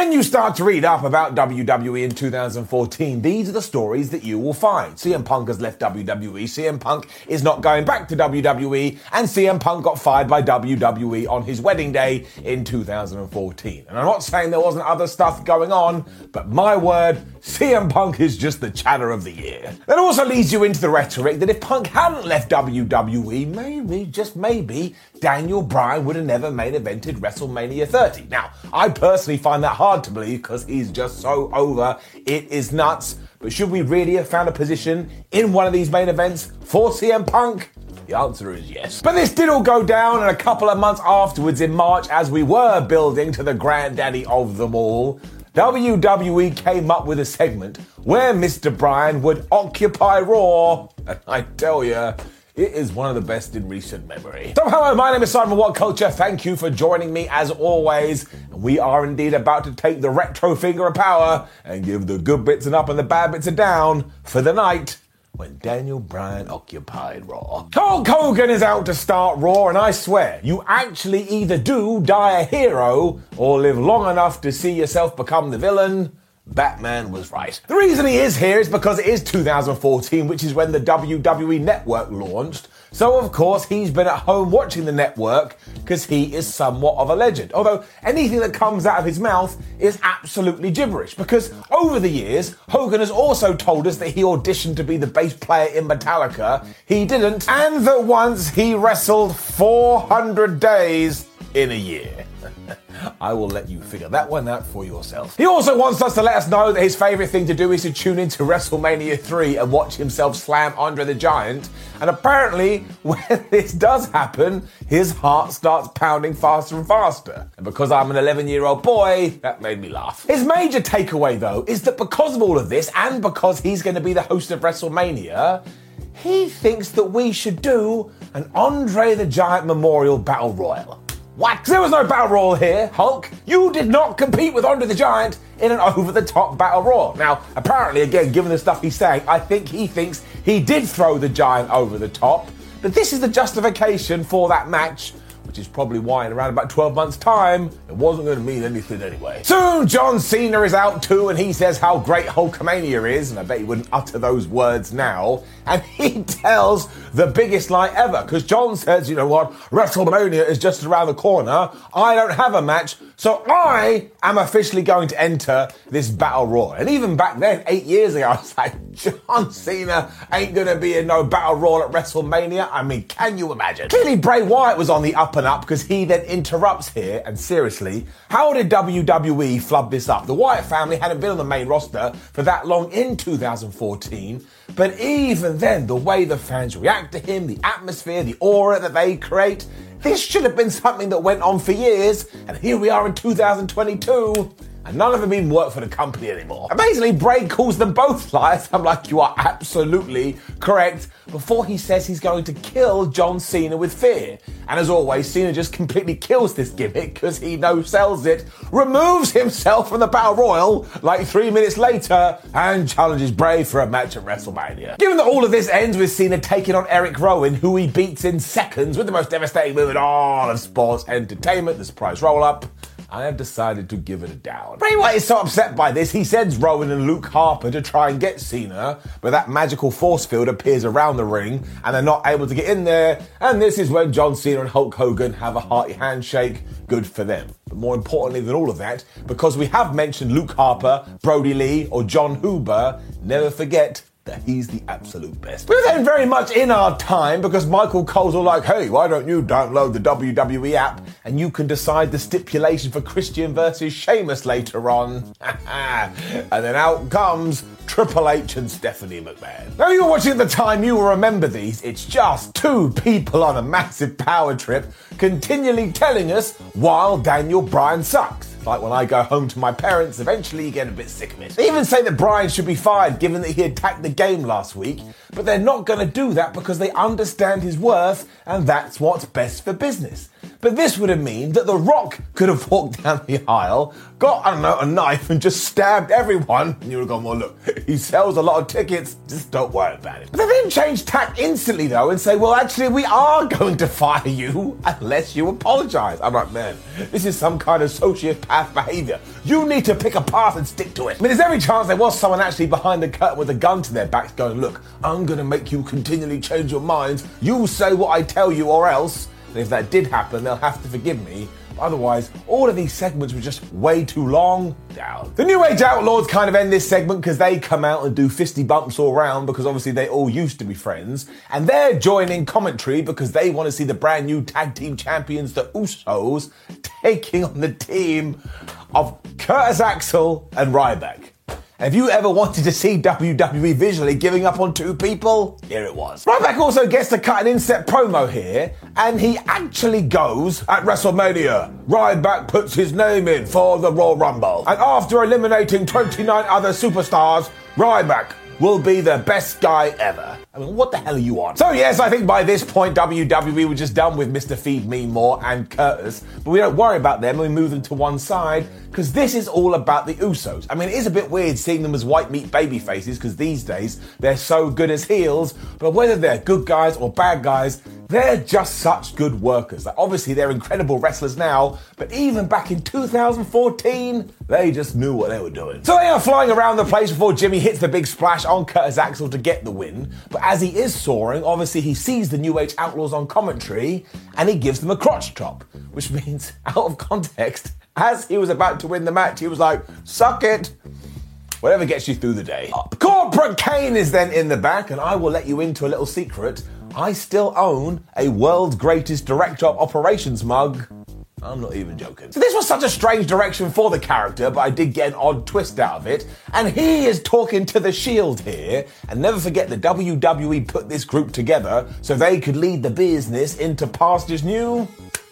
When you start to read up about WWE in 2014, these are the stories that you will find. CM Punk has left WWE, CM Punk is not going back to WWE, and CM Punk got fired by WWE on his wedding day in 2014. And I'm not saying there wasn't other stuff going on, but my word, CM Punk is just the chatter of the year. That also leads you into the rhetoric that if Punk hadn't left WWE, maybe, just maybe, Daniel Bryan would have never main evented WrestleMania 30. Now, I personally find that hard to believe because he's just so over. It is nuts. But should we really have found a position in one of these main events for CM Punk? The answer is yes. But this did all go down, and a couple of months afterwards, in March, as we were building to the granddaddy of them all, WWE came up with a segment where Mr. Bryan would occupy Raw. And I tell you, it is one of the best in recent memory. So, hello, my name is Simon What Culture. Thank you for joining me as always. We are indeed about to take the retro finger of power and give the good bits and up and the bad bits and down for the night when Daniel Bryan occupied Raw. Hulk Hogan is out to start Raw, and I swear, you actually either do die a hero or live long enough to see yourself become the villain. Batman was right. The reason he is here is because it is 2014, which is when the WWE Network launched. So, of course, he's been at home watching the network because he is somewhat of a legend. Although anything that comes out of his mouth is absolutely gibberish because over the years, Hogan has also told us that he auditioned to be the bass player in Metallica. He didn't, and that once he wrestled 400 days in a year. I will let you figure that one out for yourself. He also wants us to let us know that his favourite thing to do is to tune into WrestleMania 3 and watch himself slam Andre the Giant. And apparently, when this does happen, his heart starts pounding faster and faster. And because I'm an 11 year old boy, that made me laugh. His major takeaway, though, is that because of all of this, and because he's going to be the host of WrestleMania, he thinks that we should do an Andre the Giant Memorial Battle Royal. What? There was no battle royal here, Hulk. You did not compete with Andre the Giant in an over the top battle royal. Now, apparently, again, given the stuff he's saying, I think he thinks he did throw the Giant over the top. But this is the justification for that match which is probably why in around about 12 months' time, it wasn't going to mean anything anyway. Soon, John Cena is out too, and he says how great Hulkamania is, and I bet he wouldn't utter those words now. And he tells the biggest lie ever, because John says, you know what, WrestleMania is just around the corner. I don't have a match, so I am officially going to enter this battle royal. And even back then, eight years ago, I was like, John Cena ain't to be in no battle royal at WrestleMania. I mean, can you imagine? Clearly, Bray Wyatt was on the up and up because he then interrupts here. And seriously, how did WWE flub this up? The Wyatt family hadn't been on the main roster for that long in 2014. But even then, the way the fans react to him, the atmosphere, the aura that they create, this should have been something that went on for years. And here we are in 2022. And none of them even work for the company anymore. Amazingly, Bray calls them both liars. I'm like, you are absolutely correct. Before he says he's going to kill John Cena with fear. And as always, Cena just completely kills this gimmick because he no sells it, removes himself from the Battle Royal like three minutes later, and challenges Bray for a match at WrestleMania. Given that all of this ends with Cena taking on Eric Rowan, who he beats in seconds with the most devastating move in all of sports entertainment, the surprise roll up. I have decided to give it a down. Bray Wyatt is so upset by this, he sends Rowan and Luke Harper to try and get Cena, but that magical force field appears around the ring and they're not able to get in there. And this is when John Cena and Hulk Hogan have a hearty handshake. Good for them. But more importantly than all of that, because we have mentioned Luke Harper, Brodie Lee, or Jon Huber, never forget that he's the absolute best. We're then very much in our time because Michael Cole's all like, hey, why don't you download the WWE app and you can decide the stipulation for Christian versus Sheamus later on? and then out comes Triple H and Stephanie McMahon. Now, you were watching at the time, you will remember these. It's just two people on a massive power trip continually telling us while Daniel Bryan sucks. Like when I go home to my parents, eventually you get a bit sick of it. They even say that Bryan should be fired given that he attacked the game last week, but they're not going to do that because they understand his worth and that's what's best for business. But this would have mean that The Rock could have walked down the aisle, got, I don't know, a knife and just stabbed everyone. And you would have gone, well, look, he sells a lot of tickets, just don't worry about it. But they then change tack instantly, though, and say, well, actually, we are going to fire you unless you apologize. I'm like, man, this is some kind of sociopath behavior. You need to pick a path and stick to it. I mean, there's every chance there was someone actually behind the curtain with a gun to their back going, look, I'm going to make you continually change your minds. You say what I tell you or else. And if that did happen, they'll have to forgive me. Otherwise, all of these segments were just way too long. Down. The New Age Outlaws kind of end this segment because they come out and do fisty bumps all around because obviously they all used to be friends. And they're joining commentary because they want to see the brand new tag team champions, the Usos, taking on the team of Curtis Axel and Ryback. Have you ever wanted to see WWE visually giving up on two people? Here it was. Ryback also gets to cut an inset promo here, and he actually goes at WrestleMania. Ryback puts his name in for the Royal Rumble. And after eliminating 29 other superstars, Ryback will be the best guy ever. I mean, what the hell are you on? So, yes, I think by this point, WWE were just done with Mr. Feed Me More and Curtis, but we don't worry about them and we move them to one side because this is all about the Usos. I mean, it is a bit weird seeing them as white meat baby faces because these days they're so good as heels, but whether they're good guys or bad guys, they're just such good workers. Like, obviously, they're incredible wrestlers now, but even back in 2014, they just knew what they were doing. So they are flying around the place before Jimmy hits the big splash on Curtis Axel to get the win. But as he is soaring, obviously he sees the New Age Outlaws on commentary and he gives them a crotch chop, which means, out of context, as he was about to win the match, he was like, suck it. Whatever gets you through the day. Corporate Kane is then in the back, and I will let you into a little secret. I still own a world's greatest director of operations mug. I'm not even joking. So this was such a strange direction for the character, but I did get an odd twist out of it. And he is talking to the Shield here. And never forget the WWE put this group together so they could lead the business into pastures new.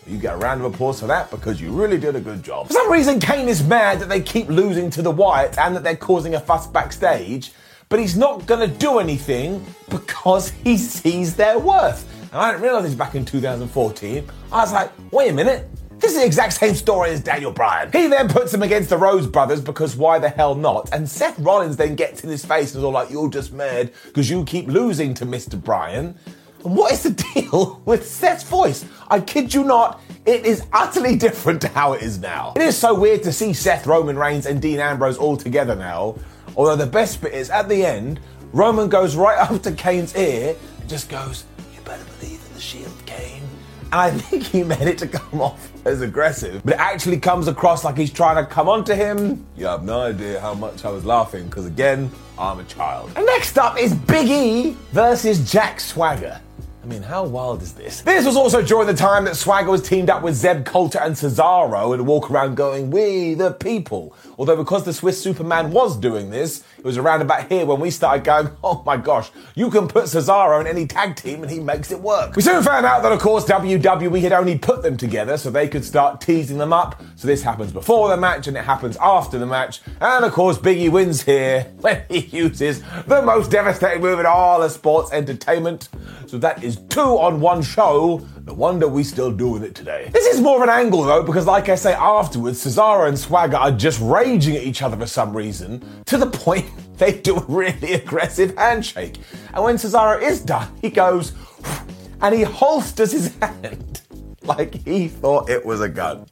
You get a round of applause for that because you really did a good job. For some reason, Kane is mad that they keep losing to the Wyatts and that they're causing a fuss backstage, but he's not going to do anything because he sees their worth. And I didn't realize this back in 2014. I was like, wait a minute. This is the exact same story as Daniel Bryan. He then puts him against the Rhodes brothers because why the hell not? And Seth Rollins then gets in his face and is all like, you're just mad because you keep losing to Mr. Bryan. And what is the deal with Seth's voice? I kid you not, it is utterly different to how it is now. It is so weird to see Seth, Roman Reigns, and Dean Ambrose all together now. Although the best bit is at the end, Roman goes right up to Kane's ear and just goes, You better believe in the shield, Kane. And I think he meant it to come off as aggressive, but it actually comes across like he's trying to come onto him. You have no idea how much I was laughing, because again, I'm a child. And next up is Big E versus Jack Swagger. I mean, how wild is this? This was also during the time that Swagger was teamed up with Zeb Colter and Cesaro and walk around going, We the people. Although, because the Swiss Superman was doing this, it was around about here when we started going, Oh my gosh, you can put Cesaro in any tag team and he makes it work. We soon found out that, of course, WWE had only put them together so they could start teasing them up. So this happens before the match and it happens after the match. And of course, Biggie wins here when he uses the most devastating move in all of sports entertainment. So that is two on one show. No wonder we still doing it today. This is more of an angle though, because like I say, afterwards, Cesaro and Swagger are just raging at each other for some reason, to the point they do a really aggressive handshake. And when Cesaro is done, he goes and he holsters his hand like he thought it was a gun.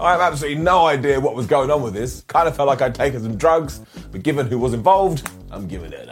I have absolutely no idea what was going on with this. Kind of felt like I'd taken some drugs, but given who was involved, I'm giving it.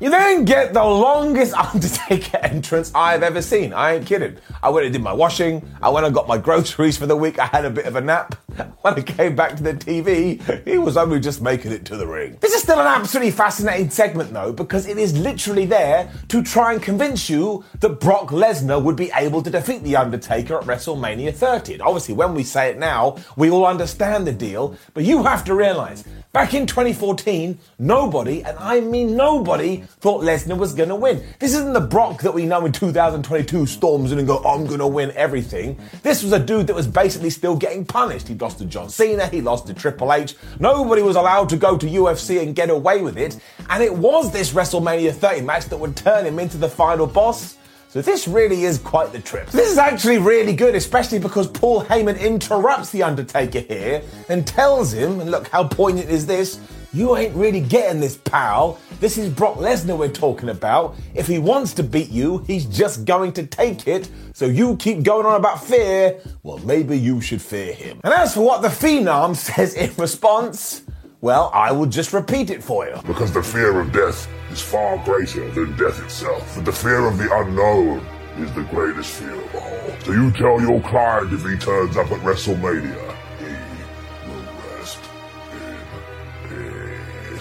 You then get the longest Undertaker entrance I've ever seen. I ain't kidding. I went and did my washing. I went and got my groceries for the week. I had a bit of a nap. When I came back to the TV, he was only just making it to the ring. This is still an absolutely fascinating segment though, because it is literally there to try and convince you that Brock Lesnar would be able to defeat The Undertaker at WrestleMania 30. And obviously, when we say it now, we all understand the deal, but you have to realize Back in 2014, nobody, and I mean nobody, thought Lesnar was gonna win. This isn't the Brock that we know in 2022 storms in and go, I'm gonna win everything. This was a dude that was basically still getting punished. He lost to John Cena, he lost to Triple H. Nobody was allowed to go to UFC and get away with it. And it was this WrestleMania 30 match that would turn him into the final boss. So this really is quite the trip. This is actually really good, especially because Paul Heyman interrupts The Undertaker here and tells him, and look how poignant is this, you ain't really getting this, pal. This is Brock Lesnar we're talking about. If he wants to beat you, he's just going to take it. So you keep going on about fear, well, maybe you should fear him. And as for what the Phenom says in response, well, I will just repeat it for you. Because the fear of death is far greater than death itself. But the fear of the unknown is the greatest fear of all. So you tell your client if he turns up at WrestleMania,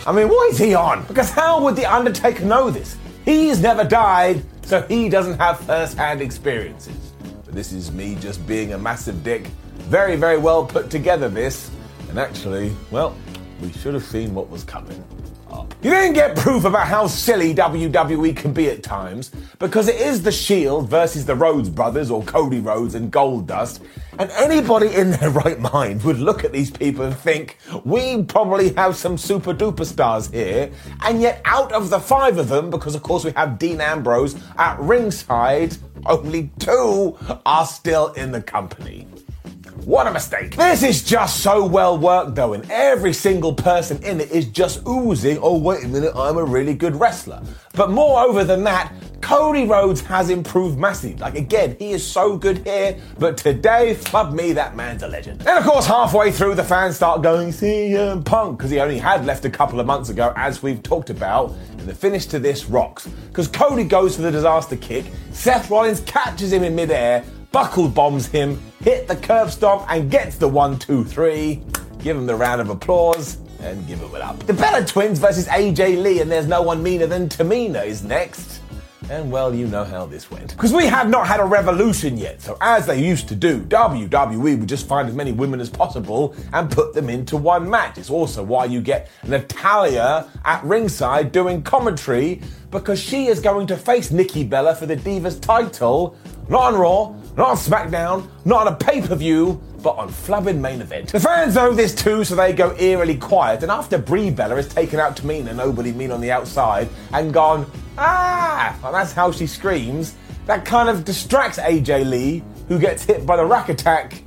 I mean, what is he on? Because how would The Undertaker know this? He's never died, so he doesn't have first hand experiences. But this is me just being a massive dick. Very, very well put together, this. And actually, well, we should have seen what was coming. You didn't get proof about how silly WWE can be at times because it is the Shield versus the Rhodes brothers or Cody Rhodes and Goldust. And anybody in their right mind would look at these people and think, we probably have some super duper stars here. And yet, out of the five of them, because of course we have Dean Ambrose at ringside, only two are still in the company. What a mistake. This is just so well worked though, and every single person in it is just oozing, oh, wait a minute, I'm a really good wrestler. But moreover than that, Cody Rhodes has improved massively. Like, again, he is so good here, but today, flub me, that man's a legend. And of course, halfway through, the fans start going, CM Punk, because he only had left a couple of months ago, as we've talked about. And the finish to this rocks. Because Cody goes for the disaster kick, Seth Rollins catches him in midair, buckle bombs him, hit the curb stomp, and gets the one, two, three. Give him the round of applause and give him it up. The Bella Twins versus AJ Lee, and there's no one meaner than Tamina is next. And well, you know how this went. Because we have not had a revolution yet, so as they used to do, WWE would just find as many women as possible and put them into one match. It's also why you get Natalya at ringside doing commentary, because she is going to face Nikki Bella for the Divas title, not on Raw, not on SmackDown, not on a pay per view, but on flubbing main event. The fans know this too, so they go eerily quiet. And after Brie Bella has taken out Tamina, nobody mean on the outside, and gone, ah, and that's how she screams, that kind of distracts AJ Lee, who gets hit by the rack attack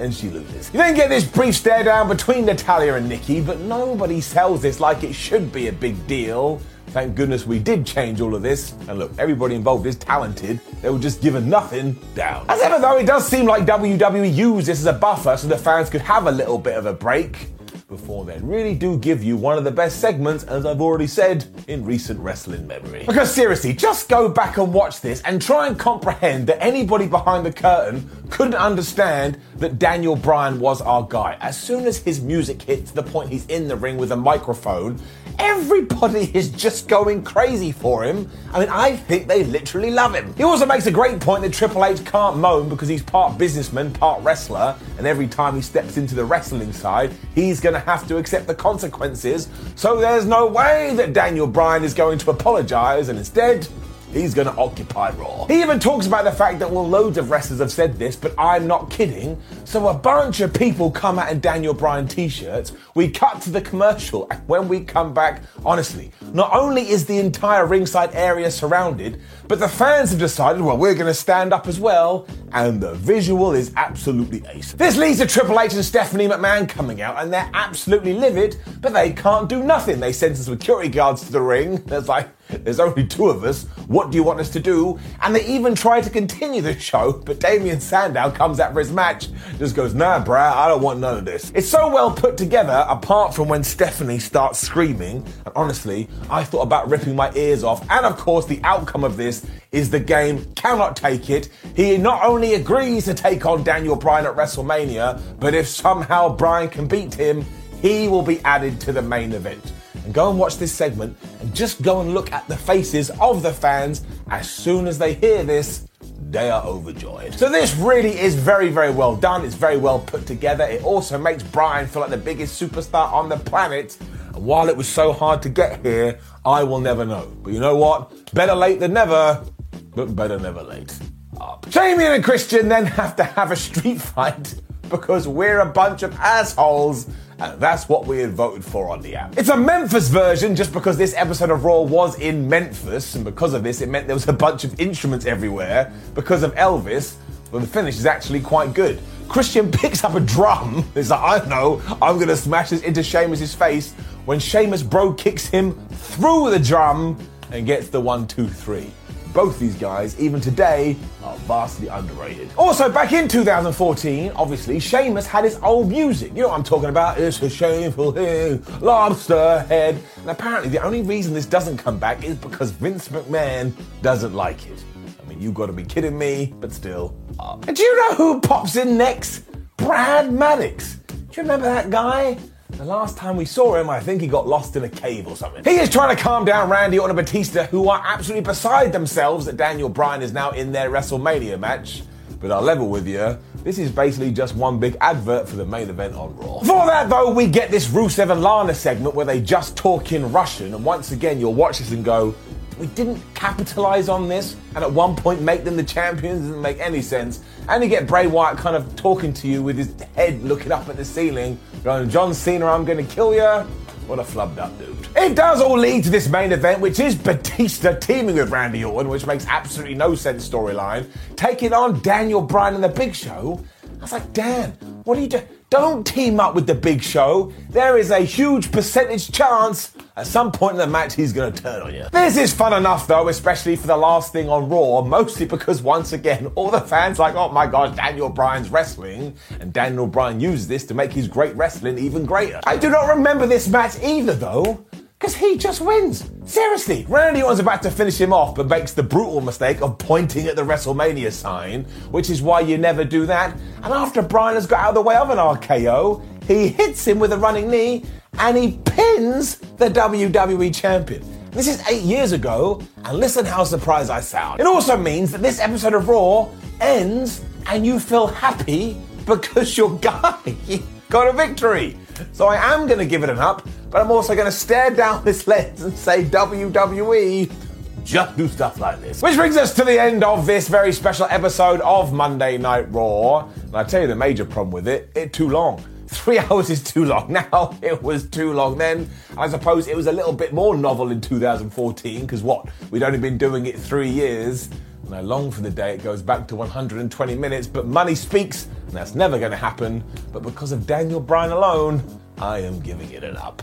and she loses. You then get this brief stare down between Natalya and Nikki, but nobody sells this like it should be a big deal. Thank goodness we did change all of this. And look, everybody involved is talented. They were just given nothing down. As ever, though, it does seem like WWE used this as a buffer so the fans could have a little bit of a break before they really do give you one of the best segments, as I've already said, in recent wrestling memory. Because seriously, just go back and watch this and try and comprehend that anybody behind the curtain couldn't understand that Daniel Bryan was our guy. As soon as his music hits to the point he's in the ring with a microphone, everybody is just going crazy for him. I mean, I think they literally love him. He also makes a great point that Triple H can't moan because he's part businessman, part wrestler, and every time he steps into the wrestling side, he's going to have to accept the consequences. So there's no way that Daniel Bryan is going to apologize, and instead, He's going to occupy Raw. He even talks about the fact that, well, loads of wrestlers have said this, but I'm not kidding. So a bunch of people come out in Daniel Bryan t shirts. We cut to the commercial, and when we come back, honestly, not only is the entire ringside area surrounded, but the fans have decided, well, we're going to stand up as well, and the visual is absolutely ace. This leads to Triple H and Stephanie McMahon coming out, and they're absolutely livid, but they can't do nothing. They send some security guards to the ring. There's like, there's only two of us. What do you want us to do? And they even try to continue the show, but Damien Sandow comes out for his match, just goes, nah, bruh, I don't want none of this. It's so well put together, apart from when Stephanie starts screaming. And honestly, I thought about ripping my ears off. And of course, the outcome of this is the game cannot take it. He not only agrees to take on Daniel Bryan at WrestleMania, but if somehow Bryan can beat him, he will be added to the main event and go and watch this segment and just go and look at the faces of the fans as soon as they hear this. They are overjoyed. So, this really is very, very well done. It's very well put together. It also makes Bryan feel like the biggest superstar on the planet. And while it was so hard to get here, I will never know. But you know what? Better late than never, but better never late. Up. Damien and Christian then have to have a street fight because we're a bunch of assholes and that's what we had voted for on the app. It's a Memphis version just because this episode of Raw was in Memphis, and because of this, it meant there was a bunch of instruments everywhere. Because of Elvis, well, the finish is actually quite good. Christian picks up a drum. He's like, I know, I'm gonna smash this into Sheamus' face. When Sheamus Brogue kicks him through the drum and gets the one, two, three both these guys, even today, are vastly underrated. Also, back in 2014, obviously, Sheamus had his old music. You know what I'm talking about? It's a shameful thing, lobster head. And apparently, the only reason this doesn't come back is because Vince McMahon doesn't like it. I mean, you gotta be kidding me, but still. Uh. And do you know who pops in next? Brad Maddox. Do you remember that guy? The last time we saw him, I think he got lost in a cave or something. He is trying to calm down Randy Orton and Batista, who are absolutely beside themselves that Daniel Bryan is now in their WrestleMania match. But I'll level with you, this is basically just one big advert for the main event on Raw. For that, though, we get this Rusev and Lana segment where they just talk in Russian, and once again, you'll watch this and go, we didn't capitalize on this and at one point make them the champions doesn't make any sense. And you get Bray Wyatt kind of talking to you with his head looking up at the ceiling, going, John Cena, I'm gonna kill you. What a flubbed up dude. It does all lead to this main event, which is Batista teaming with Randy Orton, which makes absolutely no sense storyline, taking on Daniel Bryan and the Big Show. I was like, Dan, what are you doing? Don't team up with the Big Show. There is a huge percentage chance at some point in the match he's going to turn on you. This is fun enough though, especially for the last thing on Raw, mostly because once again, all the fans like, oh my gosh, Daniel Bryan's wrestling, and Daniel Bryan uses this to make his great wrestling even greater. I do not remember this match either though. Because he just wins. Seriously, Randy Orton's about to finish him off, but makes the brutal mistake of pointing at the WrestleMania sign, which is why you never do that. And after Bryan has got out of the way of an RKO, he hits him with a running knee and he pins the WWE champion. This is eight years ago, and listen how surprised I sound. It also means that this episode of Raw ends and you feel happy because your guy got a victory. So I am going to give it an up, but I'm also going to stare down this lens and say WWE just do stuff like this. Which brings us to the end of this very special episode of Monday Night Raw. And I tell you the major problem with it, it too long. Three hours is too long now. It was too long then. I suppose it was a little bit more novel in 2014 because what? We'd only been doing it three years. And I long for the day it goes back to 120 minutes, but money speaks, and that's never going to happen. But because of Daniel Bryan alone, I am giving it an up.